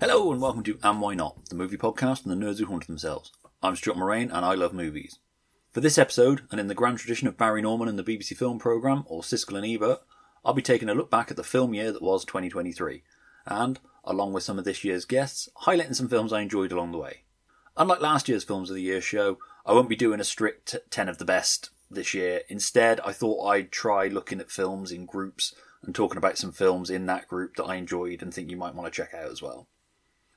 Hello and welcome to And Why Not, the movie podcast and the nerds who haunt themselves. I'm Stuart Moraine and I love movies. For this episode, and in the grand tradition of Barry Norman and the BBC Film Programme, or Siskel and Ebert, I'll be taking a look back at the film year that was 2023, and, along with some of this year's guests, highlighting some films I enjoyed along the way. Unlike last year's Films of the Year show, I won't be doing a strict 10 of the best this year. Instead, I thought I'd try looking at films in groups and talking about some films in that group that I enjoyed and think you might want to check out as well.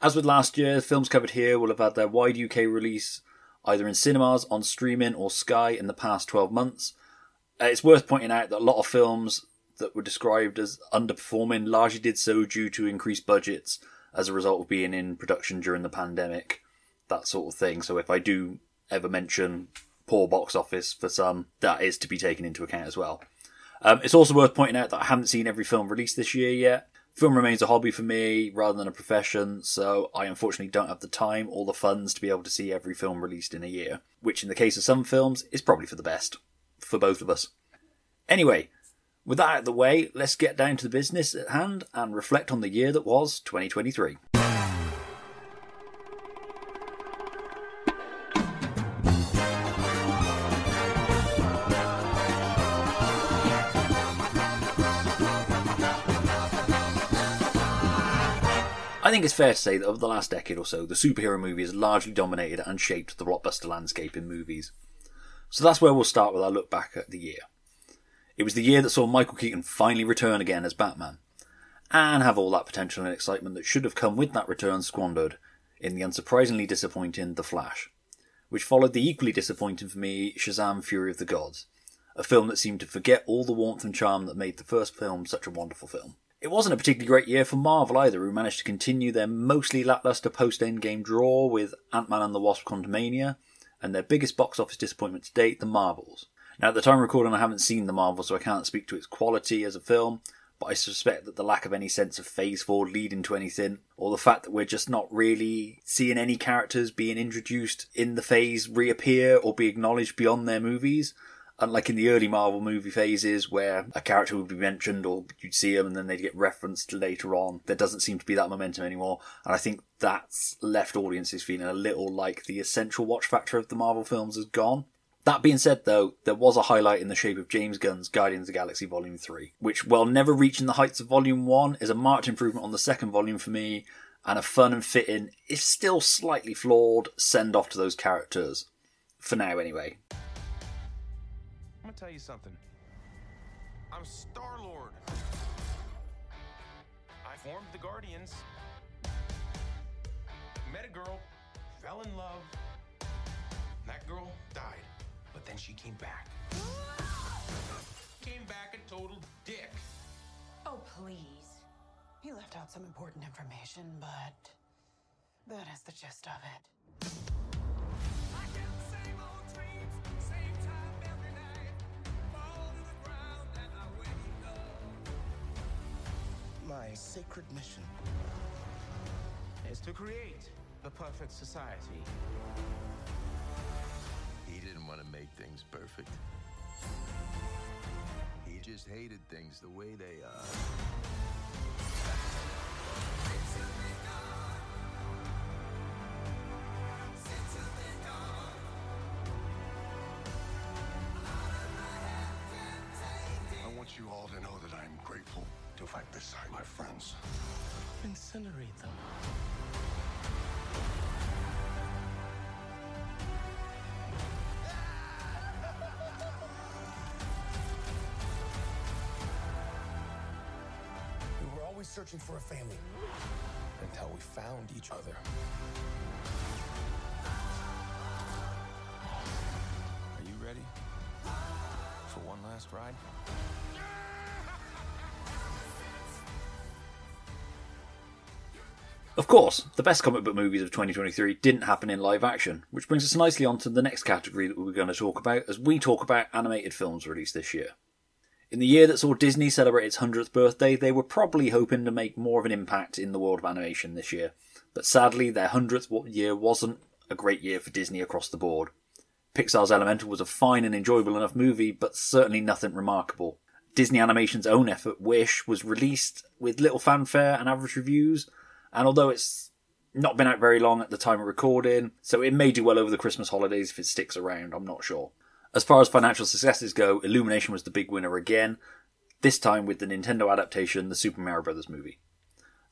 As with last year, films covered here will have had their wide UK release either in cinemas, on streaming, or Sky in the past 12 months. Uh, it's worth pointing out that a lot of films that were described as underperforming largely did so due to increased budgets as a result of being in production during the pandemic, that sort of thing. So if I do ever mention poor box office for some, that is to be taken into account as well. Um, it's also worth pointing out that I haven't seen every film released this year yet. Film remains a hobby for me rather than a profession, so I unfortunately don't have the time or the funds to be able to see every film released in a year, which in the case of some films is probably for the best. For both of us. Anyway, with that out of the way, let's get down to the business at hand and reflect on the year that was 2023. Think it's fair to say that over the last decade or so, the superhero movie has largely dominated and shaped the blockbuster landscape in movies. So that's where we'll start with our look back at the year. It was the year that saw Michael Keaton finally return again as Batman, and have all that potential and excitement that should have come with that return squandered in the unsurprisingly disappointing The Flash, which followed the equally disappointing for me Shazam Fury of the Gods, a film that seemed to forget all the warmth and charm that made the first film such a wonderful film. It wasn't a particularly great year for Marvel either, who managed to continue their mostly lackluster post Endgame draw with Ant Man and the Wasp Quantumania, and their biggest box office disappointment to date, The Marvels. Now, at the time of recording, I haven't seen The Marvels, so I can't speak to its quality as a film, but I suspect that the lack of any sense of phase forward leading to anything, or the fact that we're just not really seeing any characters being introduced in the phase reappear or be acknowledged beyond their movies, unlike in the early Marvel movie phases where a character would be mentioned or you'd see them and then they'd get referenced later on. There doesn't seem to be that momentum anymore. And I think that's left audiences feeling a little like the essential watch factor of the Marvel films has gone. That being said, though, there was a highlight in the shape of James Gunn's Guardians of the Galaxy Volume 3, which, while never reaching the heights of Volume 1, is a marked improvement on the second volume for me, and a fun and fitting, if still slightly flawed, send off to those characters. For now, anyway. Gonna tell you something. I'm Star Lord. I formed the Guardians. Met a girl, fell in love. That girl died, but then she came back. Came back a total dick. Oh, please. He left out some important information, but that is the gist of it. My sacred mission is to create the perfect society. He didn't want to make things perfect. He just hated things the way they are. I want you all to know fight beside my friends. Incinerate them. We were always searching for a family until we found each other. Are you ready for one last ride? Of course, the best comic book movies of 2023 didn't happen in live action, which brings us nicely on to the next category that we're going to talk about as we talk about animated films released this year. In the year that saw Disney celebrate its 100th birthday, they were probably hoping to make more of an impact in the world of animation this year, but sadly, their 100th year wasn't a great year for Disney across the board. Pixar's Elemental was a fine and enjoyable enough movie, but certainly nothing remarkable. Disney Animation's own effort, Wish, was released with little fanfare and average reviews, and although it's Not been out very long at the time of recording, so it may do well over the Christmas holidays if it sticks around, I'm not sure. As far as financial successes go, Illumination was the big winner again, this time with the Nintendo adaptation, the Super Mario Bros. movie.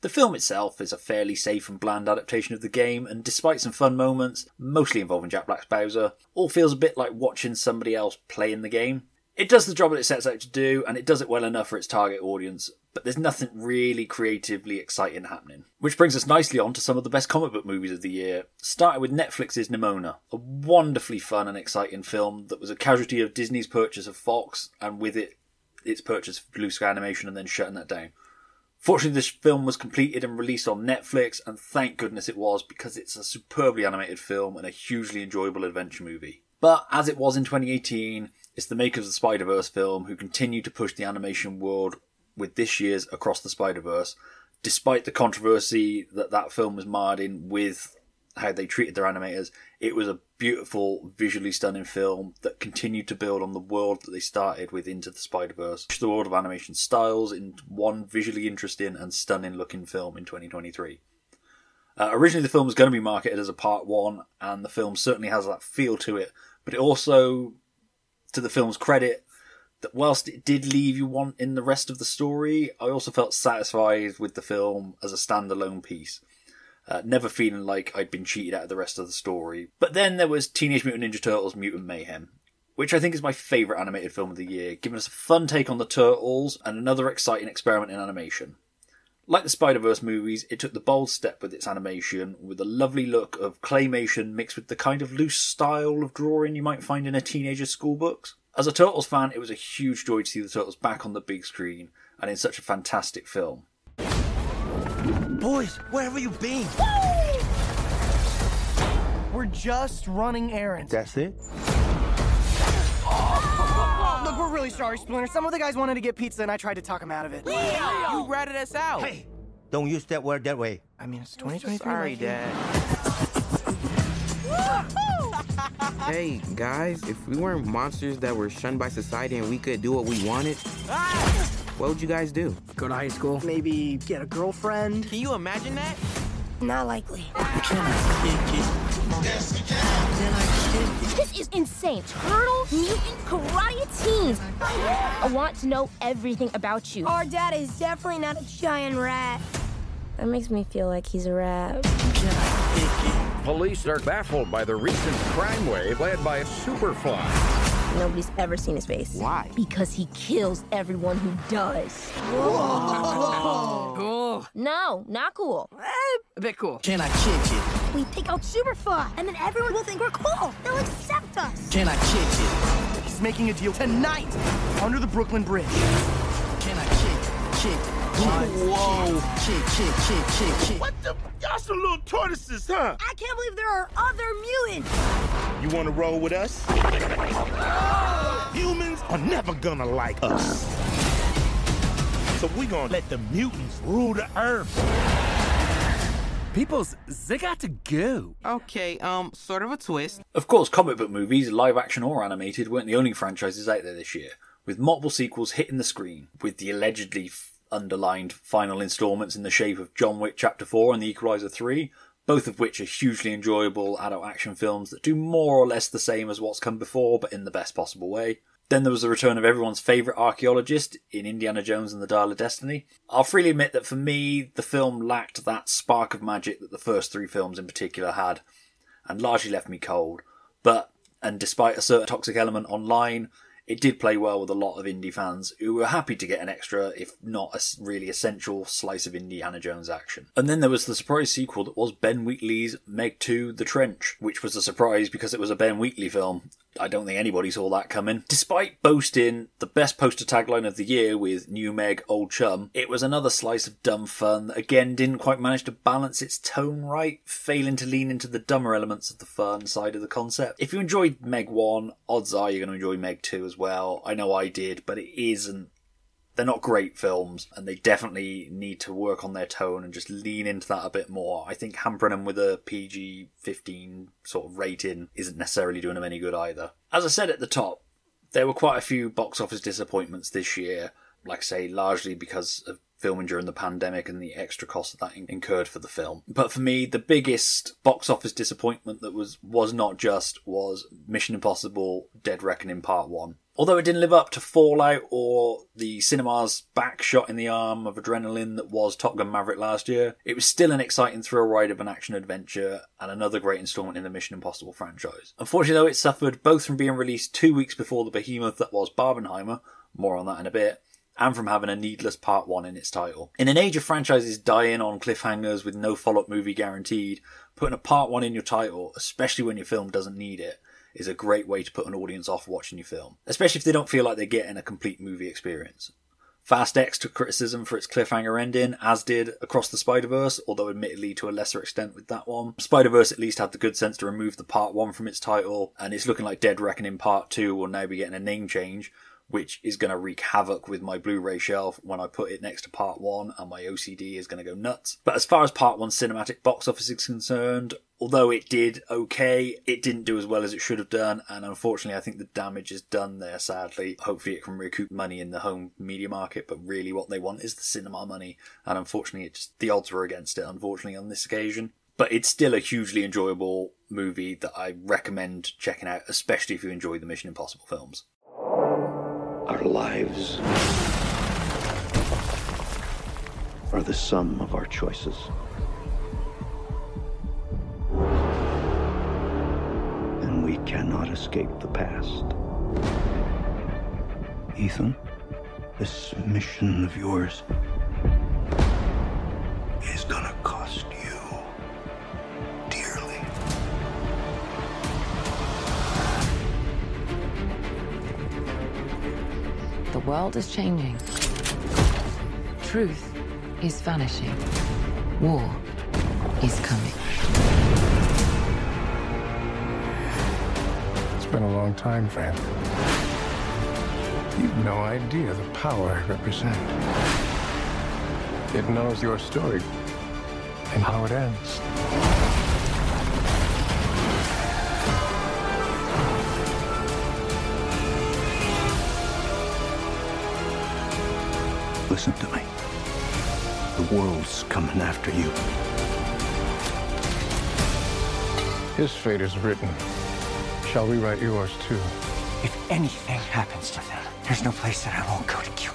The film itself is a fairly safe and bland adaptation of the game, and despite some fun moments, mostly involving Jack Black's Bowser, all feels a bit like watching somebody else play in the game. It does the job that it sets out to do, and it does it well enough for its target audience, but there's nothing really creatively exciting happening. Which brings us nicely on to some of the best comic book movies of the year, starting with Netflix's Nimona, a wonderfully fun and exciting film that was a casualty of Disney's purchase of Fox, and with it, its purchase of Blue Sky Animation and then shutting that down. Fortunately, this film was completed and released on Netflix, and thank goodness it was because it's a superbly animated film and a hugely enjoyable adventure movie. But as it was in 2018, it's the makers of the Spider Verse film who continue to push the animation world with this year's Across the Spider Verse, despite the controversy that that film was marred in with how they treated their animators. It was a beautiful, visually stunning film that continued to build on the world that they started with Into the Spider Verse. The world of animation styles in one visually interesting and stunning looking film in 2023. Uh, originally, the film was going to be marketed as a part one, and the film certainly has that feel to it. But it also, to the film's credit, whilst it did leave you wanting the rest of the story, I also felt satisfied with the film as a standalone piece. Uh, never feeling like I'd been cheated out of the rest of the story. But then there was Teenage Mutant Ninja Turtles Mutant Mayhem, which I think is my favourite animated film of the year, giving us a fun take on the Turtles and another exciting experiment in animation. Like the Spider Verse movies, it took the bold step with its animation, with a lovely look of claymation mixed with the kind of loose style of drawing you might find in a teenager's school books. As a Turtles fan, it was a huge joy to see the Turtles back on the big screen and in such a fantastic film. Boys, where have you been? We're just running errands. That's it? Look, we're really sorry, Splinter. Some of the guys wanted to get pizza, and I tried to talk them out of it. Leo! You ratted us out. Hey, don't use that word that way. I mean, it's 2023. Sorry, Dad. Hey, guys, if we weren't monsters that were shunned by society and we could do what we wanted, what would you guys do? Go to high school. Maybe get a girlfriend. Can you imagine that? Not likely. This is insane. Turtle, mutant, karate teens. I want to know everything about you. Our dad is definitely not a giant rat. That makes me feel like he's a rat. Police are baffled by the recent crime wave led by a superfly. Nobody's ever seen his face. Why? Because he kills everyone who does. Cool. No, not cool. Eh, a bit cool. Can I kick it? We take out Superfly, and then everyone will think we're cool. They'll accept us. Can I kick it? He's making a deal tonight under the Brooklyn Bridge. Can I kick, kick, Whoa. What the? Y'all some little tortoises, huh? I can't believe there are other mutants. You want to roll with us? Humans are never gonna like us. So we gonna let the mutants rule the earth. People's, they got to go. Okay, um, sort of a twist. Of course, comic book movies, live action or animated, weren't the only franchises out there this year, with multiple sequels hitting the screen, with the allegedly f- underlined final installments in the shape of John Wick Chapter 4 and The Equalizer 3, both of which are hugely enjoyable adult action films that do more or less the same as what's come before, but in the best possible way. Then there was the return of everyone's favourite archaeologist in Indiana Jones and the Dial of Destiny. I'll freely admit that for me, the film lacked that spark of magic that the first three films in particular had, and largely left me cold. But, and despite a certain toxic element online, it did play well with a lot of Indy fans who were happy to get an extra, if not a really essential, slice of Indiana Jones action. And then there was the surprise sequel that was Ben Wheatley's Meg 2 The Trench, which was a surprise because it was a Ben Wheatley film. I don't think anybody saw that coming. Despite boasting the best poster tagline of the year with New Meg, Old Chum, it was another slice of dumb fun that again didn't quite manage to balance its tone right, failing to lean into the dumber elements of the fun side of the concept. If you enjoyed Meg 1, odds are you're going to enjoy Meg 2 as well. I know I did, but it isn't they're not great films and they definitely need to work on their tone and just lean into that a bit more. I think hampering them with a PG 15 sort of rating isn't necessarily doing them any good either. As I said at the top, there were quite a few box office disappointments this year, like I say, largely because of filming during the pandemic and the extra cost that that incurred for the film. But for me, the biggest box office disappointment that was was not just was Mission Impossible: Dead Reckoning Part One. Although it didn't live up to Fallout or the cinema's back shot in the arm of adrenaline that was Top Gun Maverick last year, it was still an exciting thrill ride of an action adventure and another great installment in the Mission Impossible franchise. Unfortunately, though, it suffered both from being released two weeks before the behemoth that was Barbenheimer, more on that in a bit, and from having a needless part one in its title. In an age of franchises dying on cliffhangers with no follow up movie guaranteed, putting a part one in your title, especially when your film doesn't need it, is a great way to put an audience off watching your film, especially if they don't feel like they're getting a complete movie experience. Fast X took criticism for its cliffhanger ending, as did Across the Spider Verse, although admittedly to a lesser extent with that one. Spider Verse at least had the good sense to remove the part one from its title, and it's looking like Dead Reckoning Part 2 will now be getting a name change, which is going to wreak havoc with my Blu-ray shelf when I put it next to Part 1 and my OCD is going to go nuts. But as far as Part 1's cinematic box office is concerned, although it did okay, it didn't do as well as it should have done and unfortunately I think the damage is done there sadly. Hopefully it can recoup money in the home media market, but really what they want is the cinema money and unfortunately it just the odds were against it unfortunately on this occasion. But it's still a hugely enjoyable movie that I recommend checking out, especially if you enjoy the Mission Impossible films. Our lives are the sum of our choices. And we cannot escape the past. Ethan, this mission of yours world is changing. Truth is vanishing. War is coming. It's been a long time, friend. You've no idea the power I represent. It knows your story and how it ends. World's coming after you. His fate is written. Shall we write yours too? If anything happens to them, there's no place that I won't go to kill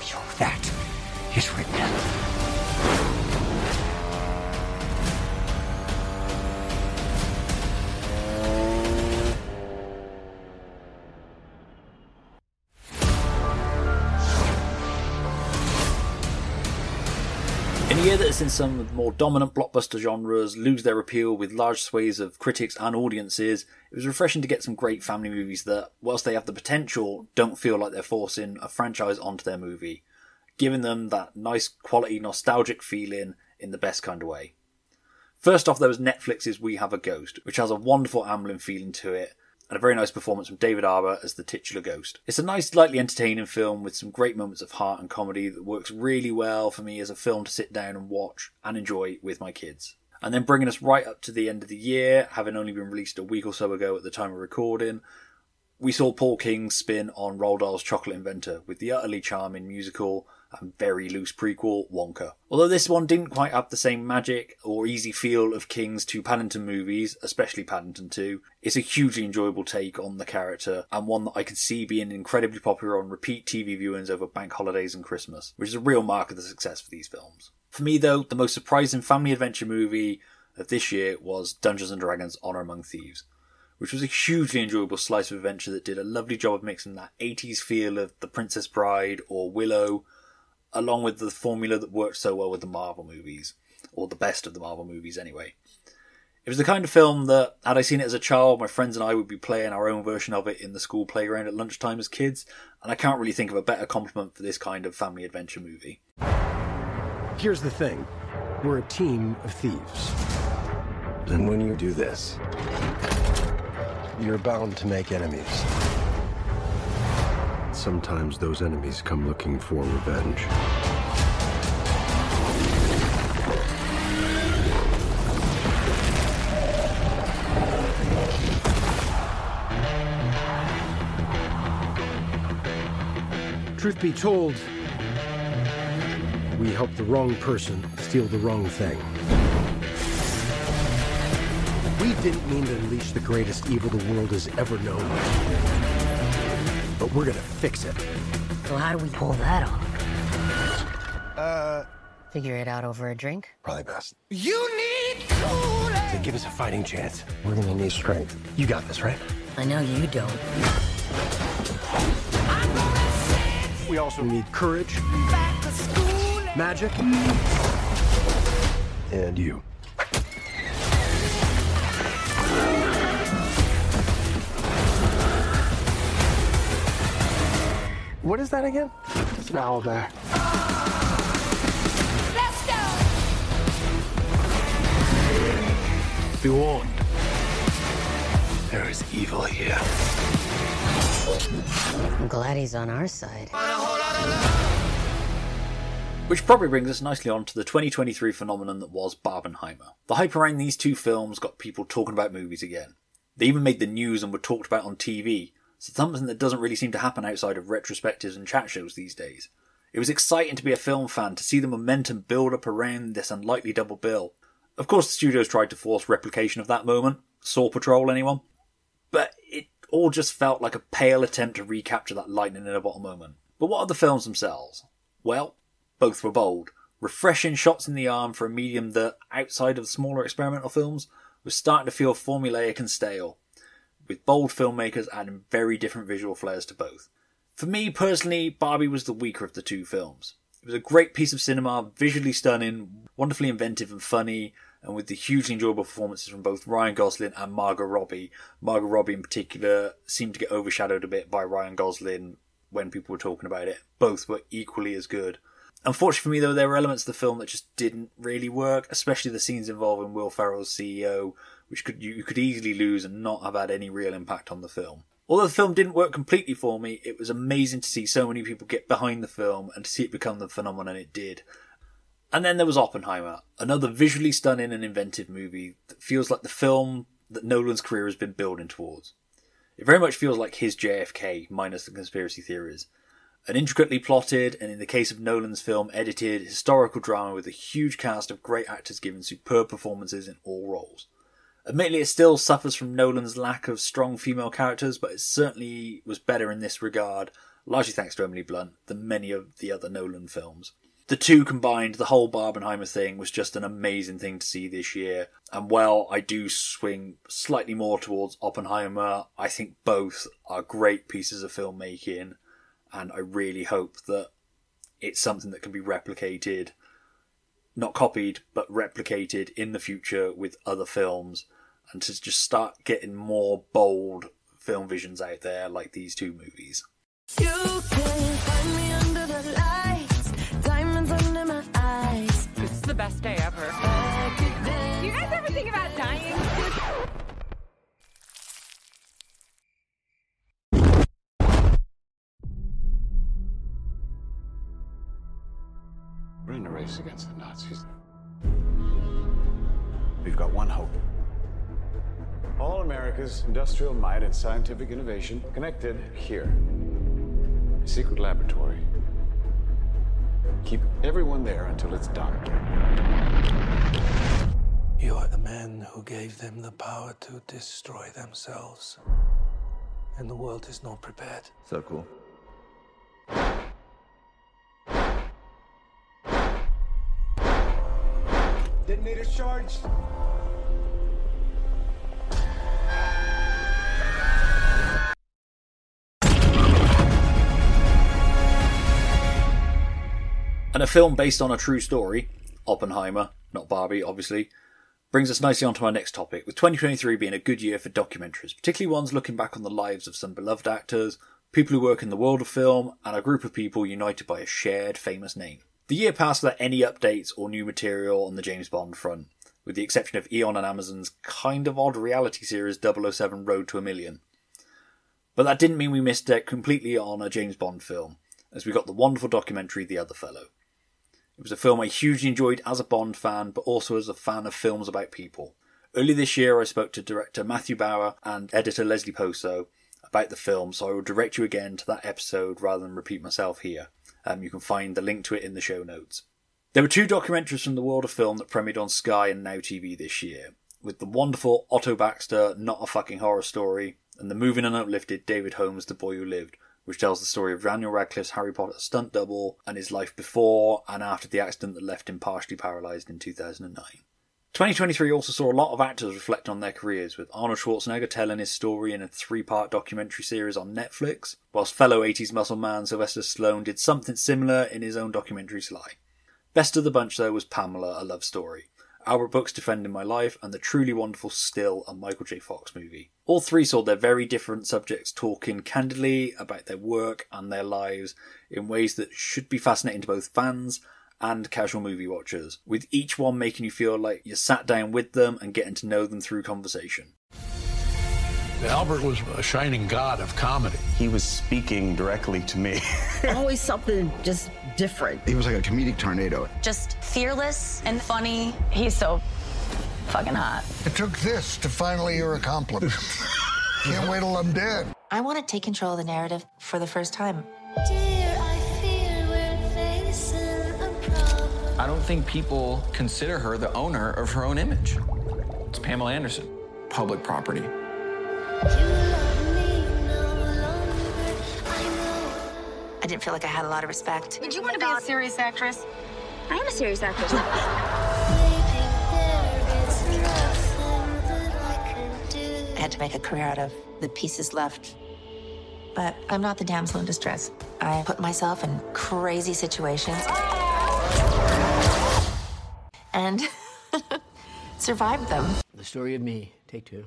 In a year that has seen some of the more dominant blockbuster genres lose their appeal with large swathes of critics and audiences, it was refreshing to get some great family movies that, whilst they have the potential, don't feel like they're forcing a franchise onto their movie, giving them that nice quality nostalgic feeling in the best kind of way. First off, there was Netflix's We Have a Ghost, which has a wonderful Amblin feeling to it, and a very nice performance from David Harbour as the titular ghost. It's a nice, lightly entertaining film with some great moments of heart and comedy that works really well for me as a film to sit down and watch and enjoy with my kids. And then bringing us right up to the end of the year, having only been released a week or so ago at the time of recording, we saw Paul King's spin on Roald Dahl's Chocolate Inventor with the utterly charming musical and very loose prequel, Wonka. Although this one didn't quite have the same magic or easy feel of King's two Paddington movies, especially Paddington 2, it's a hugely enjoyable take on the character and one that I could see being incredibly popular on repeat TV viewings over bank holidays and Christmas, which is a real mark of the success for these films. For me though, the most surprising family adventure movie of this year was Dungeons and Dragons Honor Among Thieves which was a hugely enjoyable slice of adventure that did a lovely job of mixing that 80s feel of The Princess Bride or Willow, along with the formula that worked so well with the Marvel movies, or the best of the Marvel movies anyway. It was the kind of film that, had I seen it as a child, my friends and I would be playing our own version of it in the school playground at lunchtime as kids, and I can't really think of a better compliment for this kind of family adventure movie. Here's the thing we're a team of thieves. And when you do this, you're bound to make enemies. Sometimes those enemies come looking for revenge. Truth be told, we helped the wrong person steal the wrong thing. We didn't mean to unleash the greatest evil the world has ever known. But we're gonna fix it. So how do we pull that off? Uh, Figure it out over a drink? probably best. You need cool. To give us a fighting chance, we're gonna need strength. You got this, right? I know you don't. We also need courage, magic, and you. What is that again? It's an owl bear. Be warned. There is evil here. I'm glad he's on our side. Which probably brings us nicely on to the 2023 phenomenon that was Barbenheimer. The hype around these two films got people talking about movies again. They even made the news and were talked about on TV, so something that doesn't really seem to happen outside of retrospectives and chat shows these days. It was exciting to be a film fan to see the momentum build up around this unlikely double bill. Of course, the studios tried to force replication of that moment, Saw Patrol, anyone? But it all just felt like a pale attempt to recapture that lightning in a bottle moment. But what are the films themselves? Well, both were bold, refreshing shots in the arm for a medium that, outside of smaller experimental films, was starting to feel formulaic and stale, with bold filmmakers adding very different visual flares to both. For me personally, Barbie was the weaker of the two films. It was a great piece of cinema, visually stunning, wonderfully inventive and funny, and with the hugely enjoyable performances from both Ryan Gosling and Margot Robbie. Margot Robbie, in particular, seemed to get overshadowed a bit by Ryan Gosling when people were talking about it. Both were equally as good. Unfortunately for me, though, there were elements of the film that just didn't really work, especially the scenes involving Will Ferrell's CEO, which could you, could easily lose and not have had any real impact on the film. Although the film didn't work completely for me, it was amazing to see so many people get behind the film and to see it become the phenomenon it did. And then there was Oppenheimer, another visually stunning and inventive movie that feels like the film that Nolan's career has been building towards. It very much feels like his JFK, minus the conspiracy theories. An intricately plotted, and in the case of Nolan's film, edited historical drama with a huge cast of great actors giving superb performances in all roles. Admittedly, it still suffers from Nolan's lack of strong female characters, but it certainly was better in this regard, largely thanks to Emily Blunt, than many of the other Nolan films. The two combined, the whole Barbenheimer thing was just an amazing thing to see this year. And while I do swing slightly more towards Oppenheimer, I think both are great pieces of filmmaking, and I really hope that it's something that can be replicated, not copied, but replicated in the future with other films, and to just start getting more bold film visions out there like these two movies. You can find me under the lights, diamonds under my eyes. This is the best day ever. You guys ever think about dying? We're in a race against the Nazis. We've got one hope. All America's industrial might and scientific innovation connected here. A secret laboratory. Keep everyone there until it's done. You are the man who gave them the power to destroy themselves. And the world is not prepared. So cool. Detonator charged. And a film based on a true story, Oppenheimer, not Barbie, obviously, brings us nicely onto our next topic, with 2023 being a good year for documentaries, particularly ones looking back on the lives of some beloved actors, people who work in the world of film, and a group of people united by a shared famous name. The year passed without any updates or new material on the James Bond front, with the exception of Eon and Amazon's kind of odd reality series 007 Road to a Million. But that didn't mean we missed out completely on a James Bond film, as we got the wonderful documentary The Other Fellow. It was a film I hugely enjoyed as a Bond fan, but also as a fan of films about people. Early this year, I spoke to director Matthew Bauer and editor Leslie Poso about the film, so I will direct you again to that episode rather than repeat myself here. Um, you can find the link to it in the show notes. There were two documentaries from the world of film that premiered on Sky and Now TV this year, with the wonderful Otto Baxter Not a Fucking Horror Story and the moving and uplifted David Holmes The Boy Who Lived, which tells the story of Daniel Radcliffe's Harry Potter stunt double and his life before and after the accident that left him partially paralysed in 2009. 2023 also saw a lot of actors reflect on their careers, with Arnold Schwarzenegger telling his story in a three part documentary series on Netflix, whilst fellow 80s muscle man Sylvester Stallone did something similar in his own documentary Sly. Best of the bunch, though, was Pamela, A Love Story, Albert Brooks Defending My Life, and the truly wonderful Still, a Michael J. Fox movie. All three saw their very different subjects talking candidly about their work and their lives in ways that should be fascinating to both fans and casual movie watchers, with each one making you feel like you sat down with them and getting to know them through conversation. Albert was a shining god of comedy. He was speaking directly to me. Always something just different. He was like a comedic tornado. Just fearless and funny. He's so fucking hot. It took this to finally hear a compliment. Can't wait till I'm dead. I want to take control of the narrative for the first time. I don't think people consider her the owner of her own image. It's Pamela Anderson, public property. I didn't feel like I had a lot of respect. Did you want to be a serious actress? I am a serious actress. I had to make a career out of the pieces left. But I'm not the damsel in distress. I put myself in crazy situations and survived them. The story of me. Take two.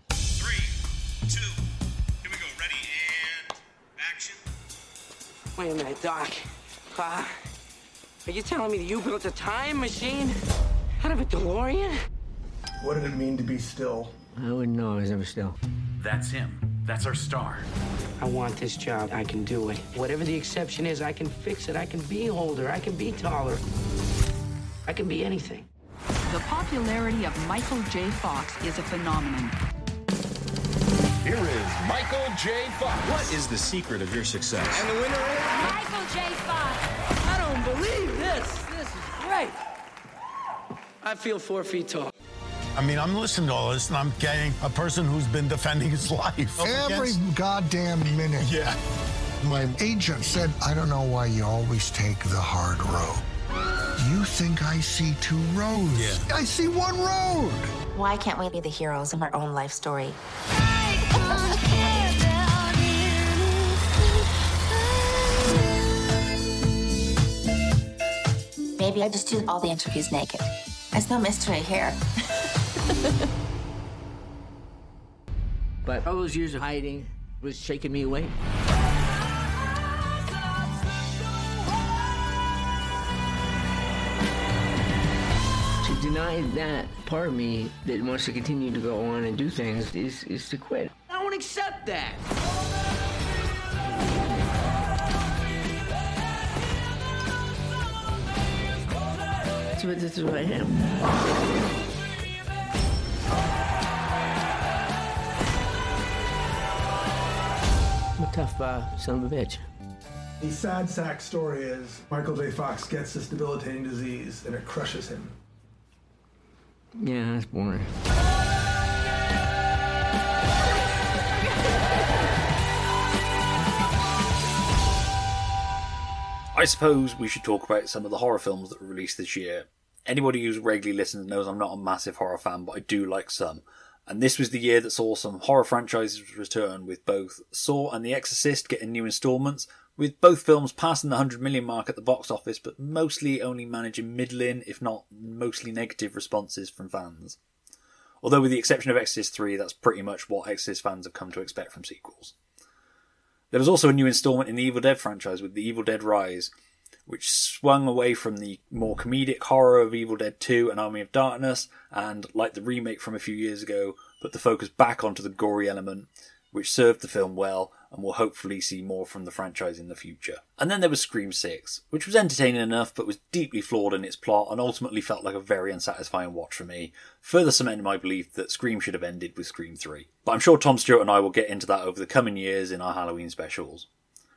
Wait a minute, Doc. Uh, are you telling me that you built a time machine out of a DeLorean? What did it mean to be still? I wouldn't know I was ever still. That's him. That's our star. I want this job. I can do it. Whatever the exception is, I can fix it. I can be older. I can be taller. I can be anything. The popularity of Michael J. Fox is a phenomenon. Here is Michael J. Fox. What is the secret of your success? And the winner is Michael J. Fox. I don't believe this. This is great. I feel four feet tall. I mean, I'm listening to all this and I'm getting a person who's been defending his life. Every goddamn minute. Yeah. My agent said, I don't know why you always take the hard road. You think I see two roads? Yeah. I see one road. Why can't we be the heroes of our own life story? Maybe I just do all the interviews naked. There's no mystery here. But all those years of hiding was shaking me awake. To deny that part of me that wants to continue to go on and do things is, is to quit. I won't accept that. So this is what I am. I'm a tough uh, son of a bitch. The sad sack story is Michael J. Fox gets this debilitating disease and it crushes him. Yeah, that's boring. I suppose we should talk about some of the horror films that were released this year. Anybody who's regularly listens knows I'm not a massive horror fan, but I do like some. And this was the year that saw some horror franchises return, with both Saw and The Exorcist getting new installments, with both films passing the 100 million mark at the box office, but mostly only managing middling, if not mostly negative responses from fans. Although, with the exception of Exorcist 3, that's pretty much what Exorcist fans have come to expect from sequels. There was also a new installment in the Evil Dead franchise with The Evil Dead Rise, which swung away from the more comedic horror of Evil Dead 2 and Army of Darkness, and, like the remake from a few years ago, put the focus back onto the gory element, which served the film well and will hopefully see more from the franchise in the future. And then there was Scream 6, which was entertaining enough but was deeply flawed in its plot and ultimately felt like a very unsatisfying watch for me, further cementing my belief that Scream should have ended with Scream 3. But I'm sure Tom Stewart and I will get into that over the coming years in our Halloween specials.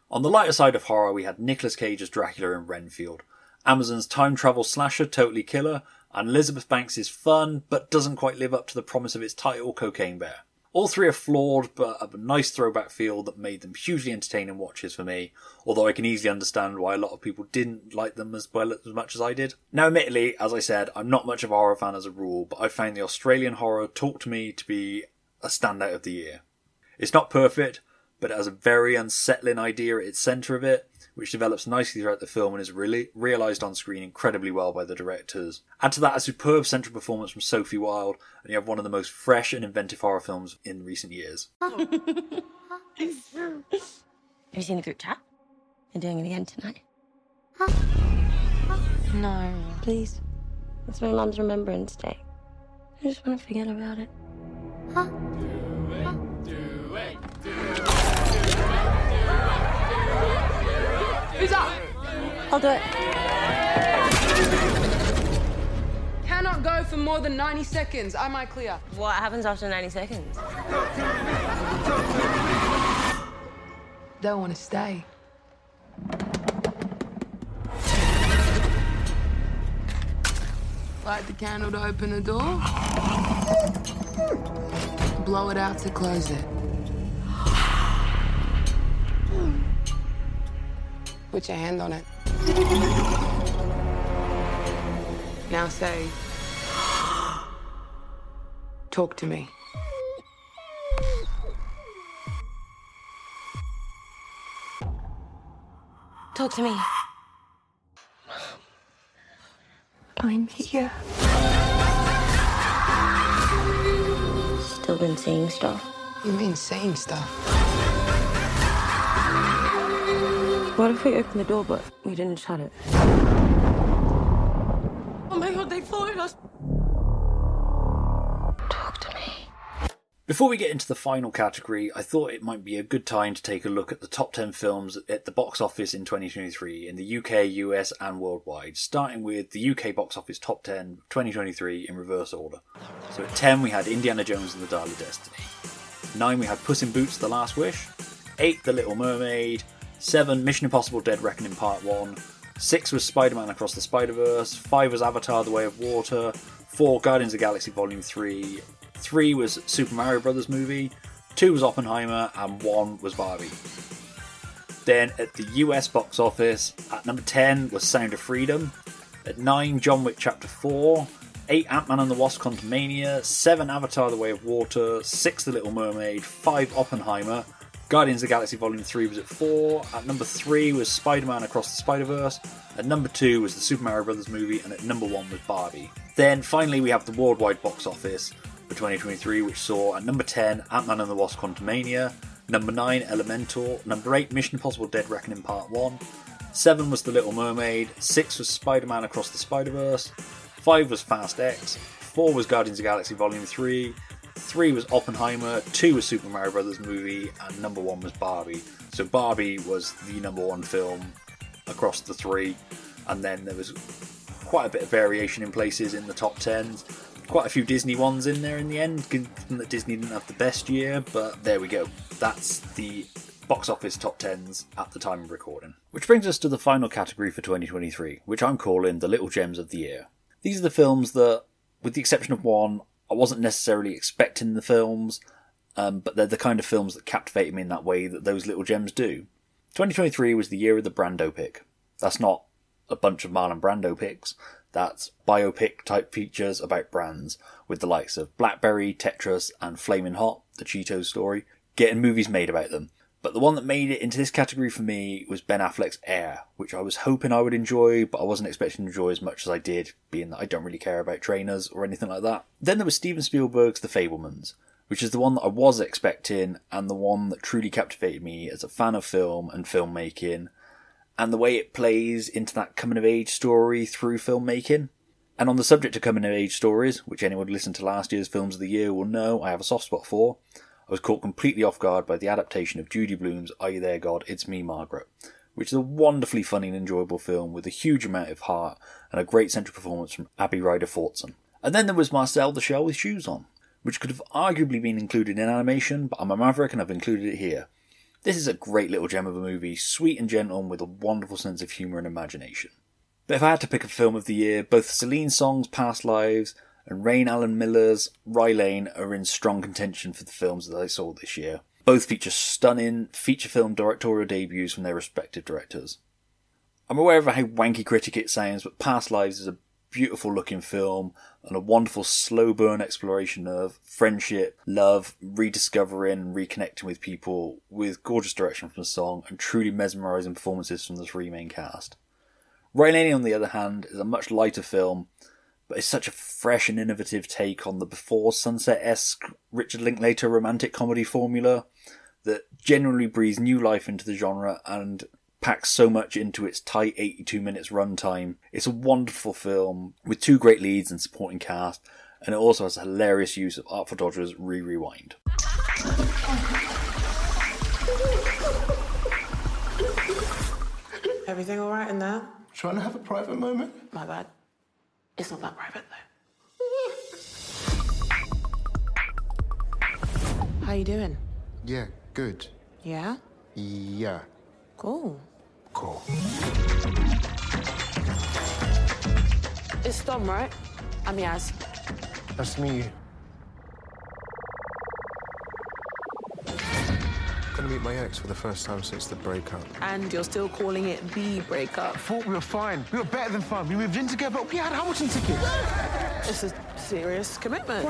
On the lighter side of horror, we had Nicolas Cage as Dracula in Renfield, Amazon's time travel slasher Totally Killer, and Elizabeth Banks fun, but doesn't quite live up to the promise of its title, Cocaine Bear. All three are flawed, but have a nice throwback feel that made them hugely entertaining watches for me, although I can easily understand why a lot of people didn't like them as well as much as I did. Now, admittedly, as I said, I'm not much of a horror fan as a rule, but I found the Australian horror Talk to Me to be a standout of the year. It's not perfect, but it has a very unsettling idea at its centre of it, which develops nicely throughout the film and is really realised on screen incredibly well by the directors. Add to that a superb central performance from Sophie Wilde, and you have one of the most fresh and inventive horror films in recent years. Have you seen the group chat? They're doing it again tonight. No. Please. It's my mom's Remembrance Day. I just want to forget about it. Who's up? I'll do it. Cannot go for more than 90 seconds. Am I clear? What happens after 90 seconds? They'll want to stay. Light the candle to open the door. Blow it out to close it. Put your hand on it. Now say, talk to me. Talk to me. I'm here. Still been seeing stuff. You mean saying stuff? What if we opened the door but we didn't shut it? Oh my god, they followed us. Talk to me. Before we get into the final category, I thought it might be a good time to take a look at the top 10 films at the box office in 2023 in the UK, US, and worldwide, starting with the UK box office top 10 2023 in reverse order. So at 10 we had Indiana Jones and the Dial of Destiny. 9 we had Puss in Boots The Last Wish. 8 The Little Mermaid. 7 Mission Impossible Dead Reckoning Part 1. 6 was Spider Man Across the Spider Verse. 5 was Avatar The Way of Water. 4 Guardians of Galaxy Volume 3. 3 was Super Mario Brothers movie. 2 was Oppenheimer. And 1 was Barbie. Then at the US box office, at number 10 was Sound of Freedom. At 9, John Wick Chapter 4. 8 Ant Man and the Wasp Quantumania. 7 Avatar The Way of Water. 6 The Little Mermaid. 5 Oppenheimer. Guardians of the Galaxy Volume 3 was at 4. At number 3 was Spider Man Across the Spider Verse. At number 2 was the Super Mario Brothers movie. And at number 1 was Barbie. Then finally, we have the worldwide box office for 2023, which saw at number 10 Ant Man and the Wasp Quantumania. Number 9 Elemental. Number 8 Mission Impossible Dead Reckoning Part 1. 7 was The Little Mermaid. 6 was Spider Man Across the Spider Verse. 5 was Fast X. 4 was Guardians of the Galaxy Volume 3. 3 was Oppenheimer. 2 was Super Mario Brothers movie. And number 1 was Barbie. So Barbie was the number 1 film across the three. And then there was quite a bit of variation in places in the top 10s. Quite a few Disney ones in there in the end, given that Disney didn't have the best year, but there we go. That's the box office top 10s at the time of recording. Which brings us to the final category for 2023, which I'm calling the Little Gems of the Year. These are the films that, with the exception of one, I wasn't necessarily expecting the films, um, but they're the kind of films that captivated me in that way that those little gems do. 2023 was the year of the Brando pick. That's not a bunch of Marlon Brando picks. That's biopic type features about brands, with the likes of Blackberry, Tetris, and Flamin' Hot, the Cheetos story, getting movies made about them. But the one that made it into this category for me was Ben Affleck's Air, which I was hoping I would enjoy, but I wasn't expecting to enjoy as much as I did, being that I don't really care about trainers or anything like that. Then there was Steven Spielberg's The Fabelmans, which is the one that I was expecting and the one that truly captivated me as a fan of film and filmmaking, and the way it plays into that coming of age story through filmmaking. And on the subject of coming of age stories, which anyone who listened to last year's Films of the Year will know I have a soft spot for, I was caught completely off guard by the adaptation of Judy Blume's Are You There God? It's Me Margaret, which is a wonderfully funny and enjoyable film with a huge amount of heart and a great central performance from Abby Ryder Fortson. And then there was Marcel the Shell with Shoes On, which could have arguably been included in animation, but I'm a maverick and I've included it here. This is a great little gem of a movie, sweet and gentle and with a wonderful sense of humour and imagination. But if I had to pick a film of the year, both Celine Song's Past Lives and Raine Allen Miller's Rye Lane are in strong contention for the films that I saw this year. Both feature stunning feature film directorial debuts from their respective directors. I'm aware of how wanky critic it sounds, but Past Lives is a beautiful looking film and a wonderful slow burn exploration of friendship, love, rediscovering and reconnecting with people with gorgeous direction from the song and truly mesmerising performances from the three main cast. Rye Lane, on the other hand, is a much lighter film, but it's such a fresh and innovative take on the before sunset esque Richard Linklater romantic comedy formula that genuinely breathes new life into the genre and packs so much into its tight 82 minutes runtime. It's a wonderful film with two great leads and supporting cast, and it also has a hilarious use of Artful Dodger's Re Rewind. Everything all right in there? Trying to have a private moment? My bad. It's not that private though. How you doing? Yeah, good. Yeah? Yeah. Cool. Cool. It's Dom, right? I'm Yaz. Nice to meet you. Gonna meet my ex for the first time since the breakup. And you're still calling it the breakup. Thought we were fine. We were better than fine. We moved in together. We had Hamilton tickets. It's a serious commitment.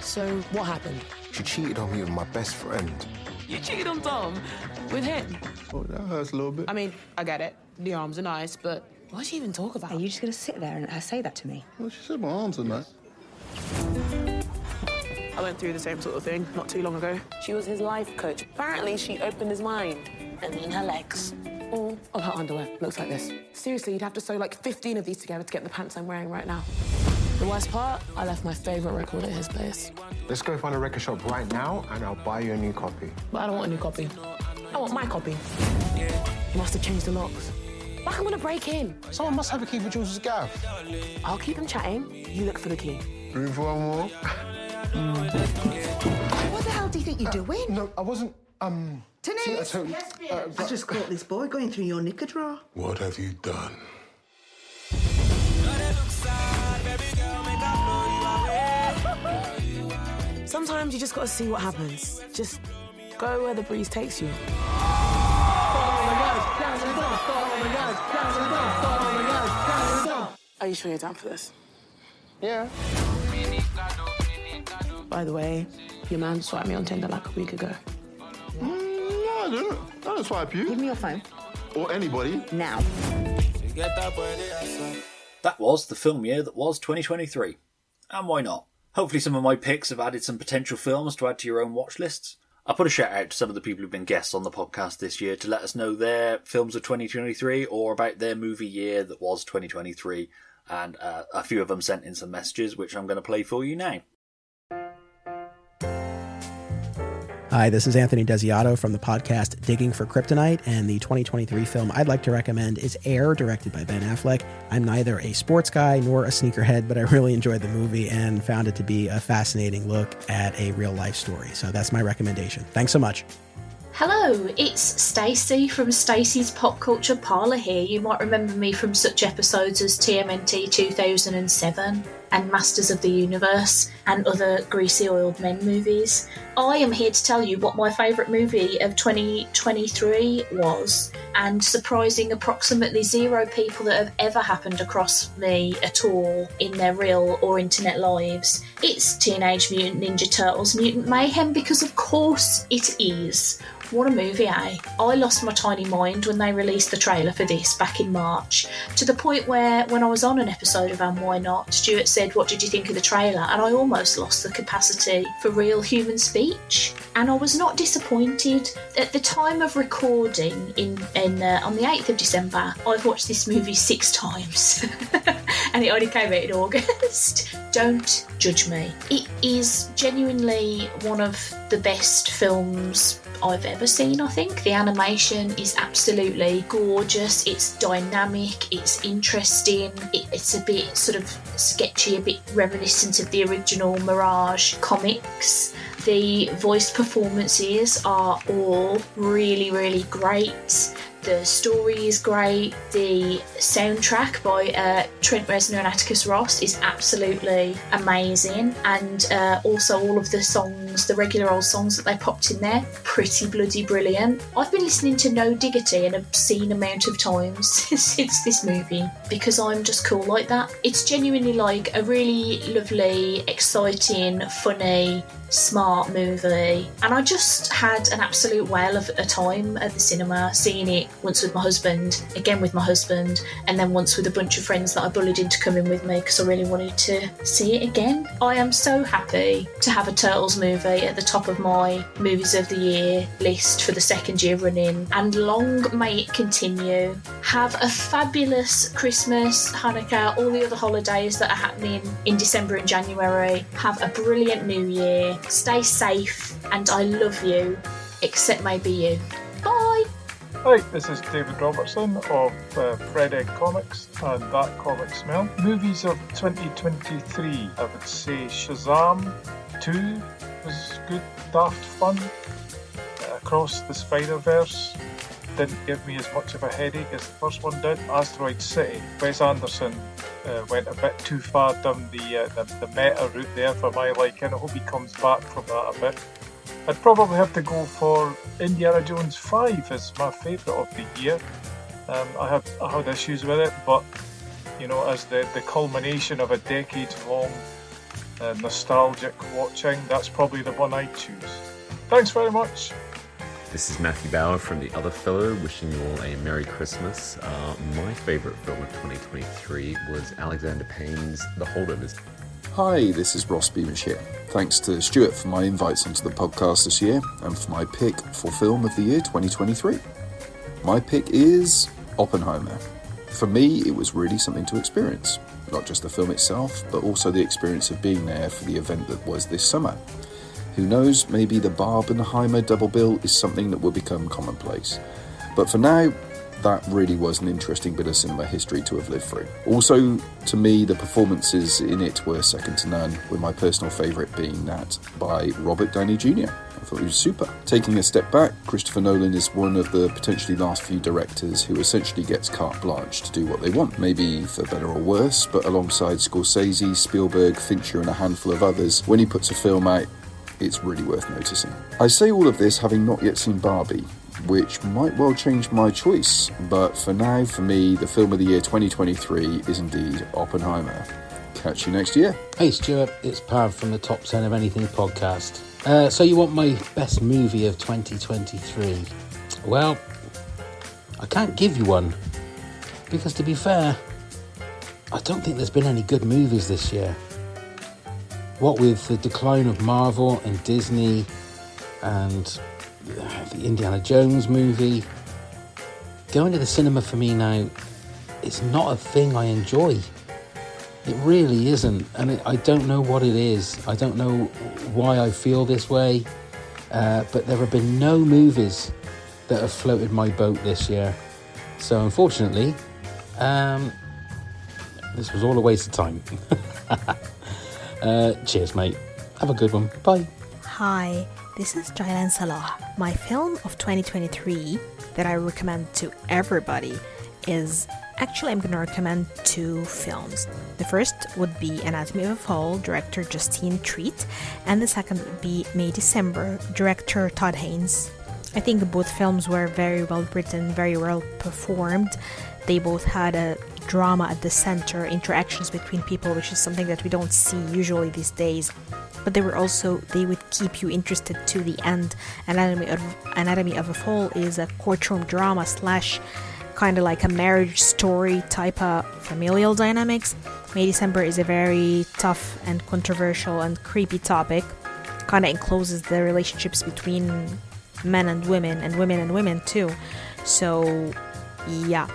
So, what happened? She cheated on me with my best friend. You cheated on Tom? with him. Oh, that hurts a little bit. I mean, I get it. The arms are nice, but what did she even talk about? Are you just gonna sit there and her say that to me? Well, she said my arms are nice. I went through the same sort of thing not too long ago. She was his life coach. Apparently, she opened his mind. And then her legs. All of her underwear looks like this. Seriously, you'd have to sew like 15 of these together to get the pants I'm wearing right now. The worst part, I left my favorite record at his place. Let's go find a record shop right now, and I'll buy you a new copy. But I don't want a new copy. I want my copy. He must have changed the locks. Like I'm gonna break in. Someone must have a key for Jules' gaff. I'll keep them chatting. You look for the key. Room for one more? What the hell do you think you're doing? No, I wasn't. Um. Denise! See, I uh, I just caught this boy going through your knicker drawer. What have you done? Sometimes you just gotta see what happens. Just go where the breeze takes you. Are you sure you're down for this? Yeah. By the way, your man swiped me on Tinder like a week ago. Mm, no, I didn't. I didn't swipe you. Give me your phone. Or anybody. Now. That was the film year that was 2023. And why not? Hopefully, some of my picks have added some potential films to add to your own watch lists. I'll put a shout out to some of the people who've been guests on the podcast this year to let us know their films of 2023 or about their movie year that was 2023. And uh, a few of them sent in some messages, which I'm going to play for you now. Hi, this is Anthony Desiato from the podcast Digging for Kryptonite, and the 2023 film I'd like to recommend is Air, directed by Ben Affleck. I'm neither a sports guy nor a sneakerhead, but I really enjoyed the movie and found it to be a fascinating look at a real life story. So that's my recommendation. Thanks so much. Hello, it's Stacey from Stacey's Pop Culture Parlour here. You might remember me from such episodes as TMNT 2007 and Masters of the Universe and other greasy oiled men movies. I am here to tell you what my favourite movie of 2023 was, and surprising approximately zero people that have ever happened across me at all in their real or internet lives. It's Teenage Mutant Ninja Turtles Mutant Mayhem because, of course, it is. What a movie, eh? I lost my tiny mind when they released the trailer for this back in March, to the point where, when I was on an episode of And Why Not, Stuart said, What did you think of the trailer? And I almost lost the capacity for real human speech. And I was not disappointed. At the time of recording, in, in uh, on the 8th of December, I've watched this movie six times. and it only came out in August. Don't judge me. It is genuinely one of the best films I've ever seen, I think. The animation is absolutely gorgeous, it's dynamic, it's interesting, it, it's a bit sort of sketchy, a bit reminiscent of the original Mirage comics. The voice performances are all really, really great. The story is great. The soundtrack by uh, Trent Reznor and Atticus Ross is absolutely amazing, and uh, also all of the songs, the regular old songs that they popped in there, pretty bloody brilliant. I've been listening to No Diggity an obscene amount of times since this movie because I'm just cool like that. It's genuinely like a really lovely, exciting, funny, smart movie, and I just had an absolute whale of a time at the cinema, seeing it once with my husband, again with my husband, and then once with a bunch of friends that I bullied into coming with me because I really wanted to see it again. I am so happy to have a Turtles movie at the top of my movies of the year list for the second year running, and long may it continue. Have a fabulous Christmas, Hanukkah, all the other holidays that are happening in December and January. Have a brilliant new year. Stay safe, and I love you, except maybe you. Bye. Hi, this is David Robertson of uh, Fred Egg Comics and That Comic Smell. Movies of 2023, I would say Shazam 2 was good, daft fun. Uh, Across the Spider Verse didn't give me as much of a headache as the first one did. Asteroid City, Wes Anderson uh, went a bit too far down the, uh, the the meta route there for my liking. I hope he comes back from that a bit. I'd probably have to go for Indiana Jones 5 as my favourite of the year. Um, I had I had issues with it, but you know, as the, the culmination of a decade long uh, nostalgic watching, that's probably the one I'd choose. Thanks very much. This is Matthew Bauer from The Other Fellow, wishing you all a Merry Christmas. Uh, my favourite film of 2023 was Alexander Payne's The Holdovers. Hi, this is Ross Beamish here. Thanks to Stuart for my invites onto the podcast this year and for my pick for film of the year 2023. My pick is Oppenheimer. For me, it was really something to experience. Not just the film itself, but also the experience of being there for the event that was this summer. Who knows, maybe the Barbenheimer double bill is something that will become commonplace. But for now, that really was an interesting bit of cinema history to have lived through. Also, to me, the performances in it were second to none, with my personal favourite being that by Robert Downey Jr. I thought he was super. Taking a step back, Christopher Nolan is one of the potentially last few directors who essentially gets carte blanche to do what they want. Maybe for better or worse, but alongside Scorsese, Spielberg, Fincher, and a handful of others, when he puts a film out, it's really worth noticing. I say all of this having not yet seen Barbie, which might well change my choice, but for now, for me, the film of the year 2023 is indeed Oppenheimer. Catch you next year. Hey Stuart, it's Pav from the Top 10 of Anything podcast. Uh, so, you want my best movie of 2023? Well, I can't give you one because, to be fair, I don't think there's been any good movies this year. What with the decline of Marvel and Disney and the Indiana Jones movie, going to the cinema for me now is not a thing I enjoy. It really isn't, and it, I don't know what it is. I don't know why I feel this way, uh, but there have been no movies that have floated my boat this year. So, unfortunately, um, this was all a waste of time. uh, cheers, mate. Have a good one. Bye. Hi, this is Jailan Salah. My film of 2023 that I recommend to everybody is actually I'm to recommend two films. The first would be Anatomy of a Fall, director Justine Triet, and the second would be May December, director Todd Haynes. I think both films were very well written, very well performed. They both had a drama at the center, interactions between people, which is something that we don't see usually these days. But they were also they would keep you interested to the end. Anatomy of Anatomy of a Fall is a courtroom drama slash kind of like a marriage story type of familial dynamics. May December is a very tough and controversial and creepy topic. Kind of encloses the relationships between men and women and women and women too. So, yeah,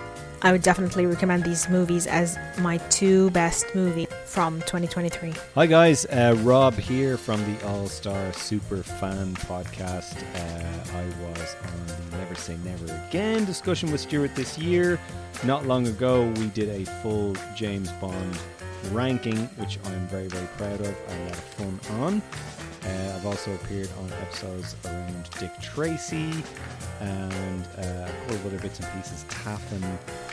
I would definitely recommend these movies as my two best movies from 2023. Hi guys, uh, Rob here from the All Star Super Fan Podcast. Uh, I was on the Never Say Never Again discussion with Stuart this year. Not long ago, we did a full James Bond ranking, which I'm very, very proud of. I had a lot of fun on. Uh, I've also appeared on episodes around Dick Tracy and uh, a couple of other bits and pieces, Taff and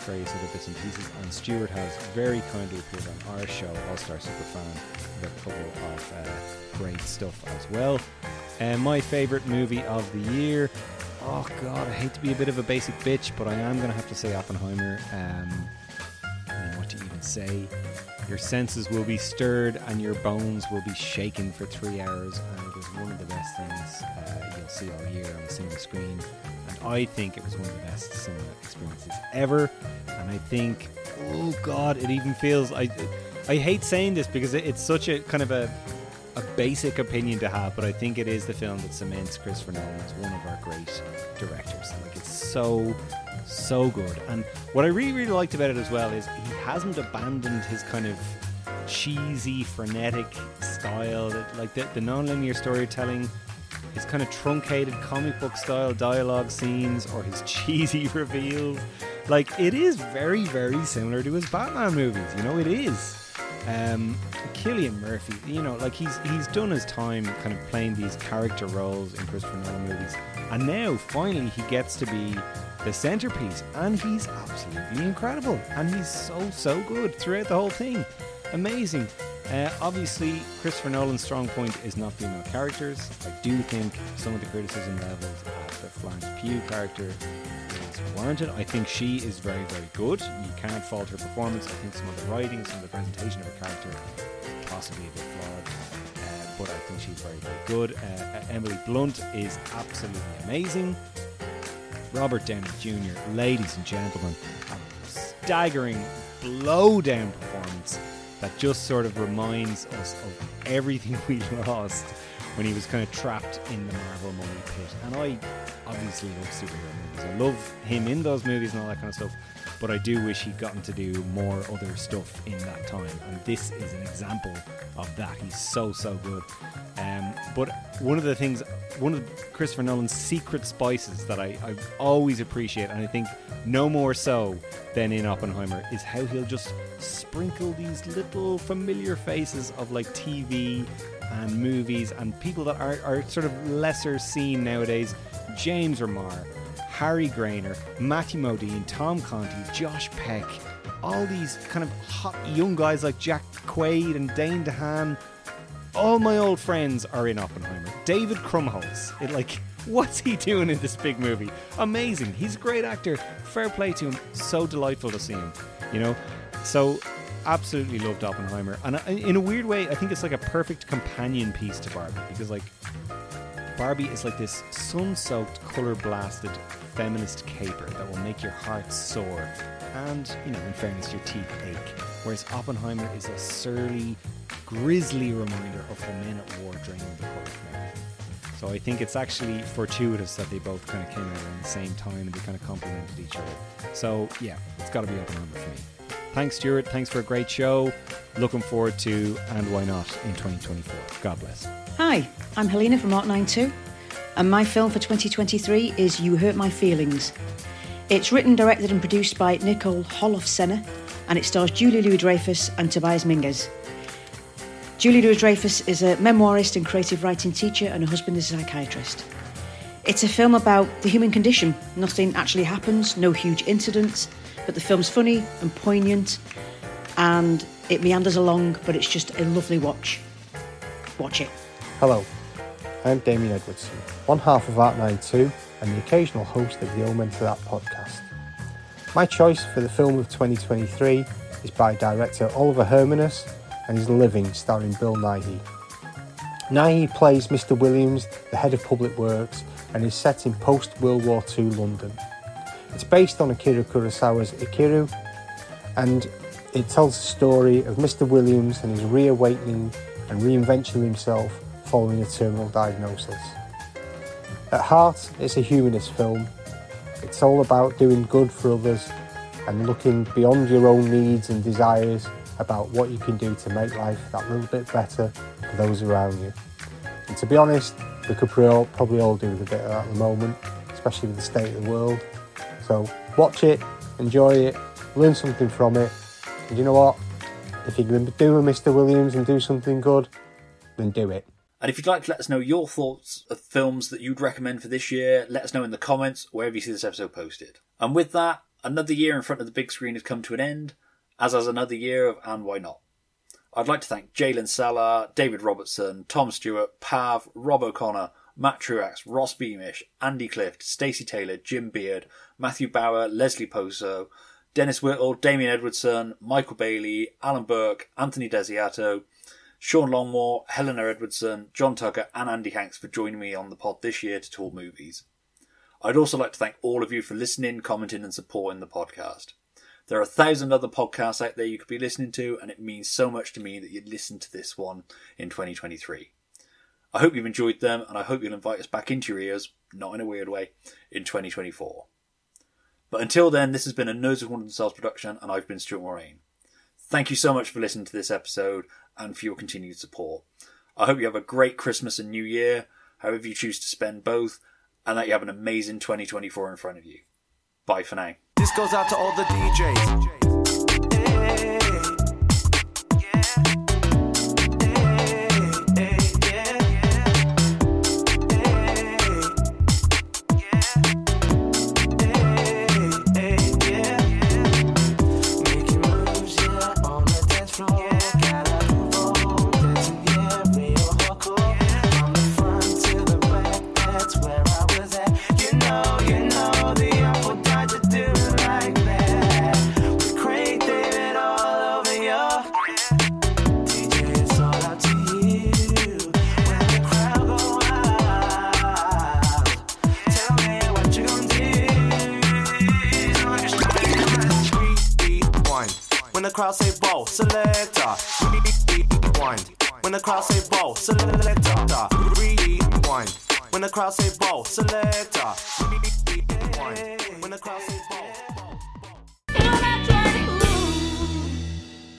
various other bits and pieces. And Stuart has very kindly appeared on our show, All Star Superfan, with a couple of uh, great stuff as well. And my favourite movie of the year. Oh god, I hate to be a bit of a basic bitch, but I am going to have to say Oppenheimer. Um, I know what to even say. Your senses will be stirred and your bones will be shaken for three hours, and it was one of the best things uh, you'll see all year on a single screen. And I think it was one of the best cinema experiences ever. And I think, oh god, it even feels. I I hate saying this because it, it's such a kind of a a basic opinion to have, but I think it is the film that cements Christopher Nolan as one of our great directors. Like it's so so good. And what I really really liked about it as well is he hasn't abandoned his kind of cheesy frenetic style. That like the, the non-linear storytelling his kind of truncated comic book style dialogue scenes or his cheesy reveals. Like it is very very similar to his batman movies you know it is. Um, Cillian Murphy, you know, like he's he's done his time kind of playing these character roles in Christopher Nolan movies, and now finally he gets to be the centerpiece, and he's absolutely incredible, and he's so so good throughout the whole thing, amazing. Uh, obviously, Christopher Nolan's strong point is not female characters. I do think some of the criticism levels at the Florence Pugh character is warranted. I think she is very, very good. You can't fault her performance. I think some of the writing, some of the presentation of her character possibly a bit flawed, uh, but I think she's very, very good. Uh, Emily Blunt is absolutely amazing. Robert Downey Jr., ladies and gentlemen, a staggering blow-down performance that just sort of reminds us of everything we lost when he was kind of trapped in the Marvel mummy pit. And I obviously love superhero movies. I love him in those movies and all that kind of stuff. But I do wish he'd gotten to do more other stuff in that time. And this is an example of that. He's so, so good. Um, but one of the things, one of Christopher Nolan's secret spices that I, I always appreciate, and I think no more so than in Oppenheimer, is how he'll just sprinkle these little familiar faces of like TV and movies and people that are, are sort of lesser seen nowadays. James Remar, Harry Groener, Matthew Modine, Tom Conti, Josh Peck, all these kind of hot young guys like Jack Quaid and Dane DeHaan. All my old friends are in Oppenheimer. David Krumholtz, it like, what's he doing in this big movie? Amazing. He's a great actor. Fair play to him. So delightful to see him. You know, so absolutely loved Oppenheimer, and uh, in a weird way, I think it's like a perfect companion piece to Barbie because like Barbie is like this sun-soaked, color-blasted feminist caper that will make your heart soar, and you know, in fairness, your teeth ache. Whereas Oppenheimer is a surly, grisly reminder of the men at war draining the of everything. So I think it's actually fortuitous that they both kind of came out around the same time and they kind of complemented each other. So yeah, it's got to be Oppenheimer for me. Thanks, Stuart. Thanks for a great show. Looking forward to And Why Not in 2024. God bless. Hi, I'm Helena from Art92, and my film for 2023 is You Hurt My Feelings. It's written, directed, and produced by Nicole Holofcener, and it stars Julia Louis-Dreyfus and Tobias Menzies. Julie Louis Dreyfus is a memoirist and creative writing teacher, and her husband is a psychiatrist. It's a film about the human condition. Nothing actually happens, no huge incidents, but the film's funny and poignant, and it meanders along, but it's just a lovely watch. Watch it. Hello, I'm Damien Edwardson, one half of Art92 and the occasional host of the Omen to That podcast. My choice for the film of 2023 is by director Oliver Hermanus and is Living, starring Bill Nighy. Nighy plays Mr. Williams, the head of public works, and is set in post World War II London. It's based on Akira Kurosawa's Ikiru, and it tells the story of Mr. Williams and his reawakening and reinvention of himself following a terminal diagnosis. At heart, it's a humanist film. It's all about doing good for others and looking beyond your own needs and desires about what you can do to make life that little bit better for those around you. And to be honest, we could probably all, do with a bit of that at the moment, especially with the state of the world. So watch it, enjoy it, learn something from it, and you know what? If you can do a Mr. Williams and do something good, then do it. And if you'd like to let us know your thoughts of films that you'd recommend for this year, let us know in the comments wherever you see this episode posted. And with that, another year in front of the big screen has come to an end, as has another year of And Why Not. I'd like to thank Jalen Salah, David Robertson, Tom Stewart, Pav, Rob O'Connor, Matt Truax, Ross Beamish, Andy Clift, Stacey Taylor, Jim Beard, Matthew Bauer, Leslie Poso, Dennis Whittle, Damien Edwardson, Michael Bailey, Alan Burke, Anthony Desiato, Sean Longmore, Helena Edwardson, John Tucker, and Andy Hanks for joining me on the pod this year to talk movies. I'd also like to thank all of you for listening, commenting, and supporting the podcast. There are a thousand other podcasts out there you could be listening to, and it means so much to me that you'd listen to this one in 2023. I hope you've enjoyed them, and I hope you'll invite us back into your ears, not in a weird way, in 2024. But until then, this has been a Nose of Wonder Themselves production, and I've been Stuart Moraine. Thank you so much for listening to this episode, and for your continued support. I hope you have a great Christmas and New Year, however you choose to spend both, and that you have an amazing 2024 in front of you. Bye for now. This goes out to all the DJs.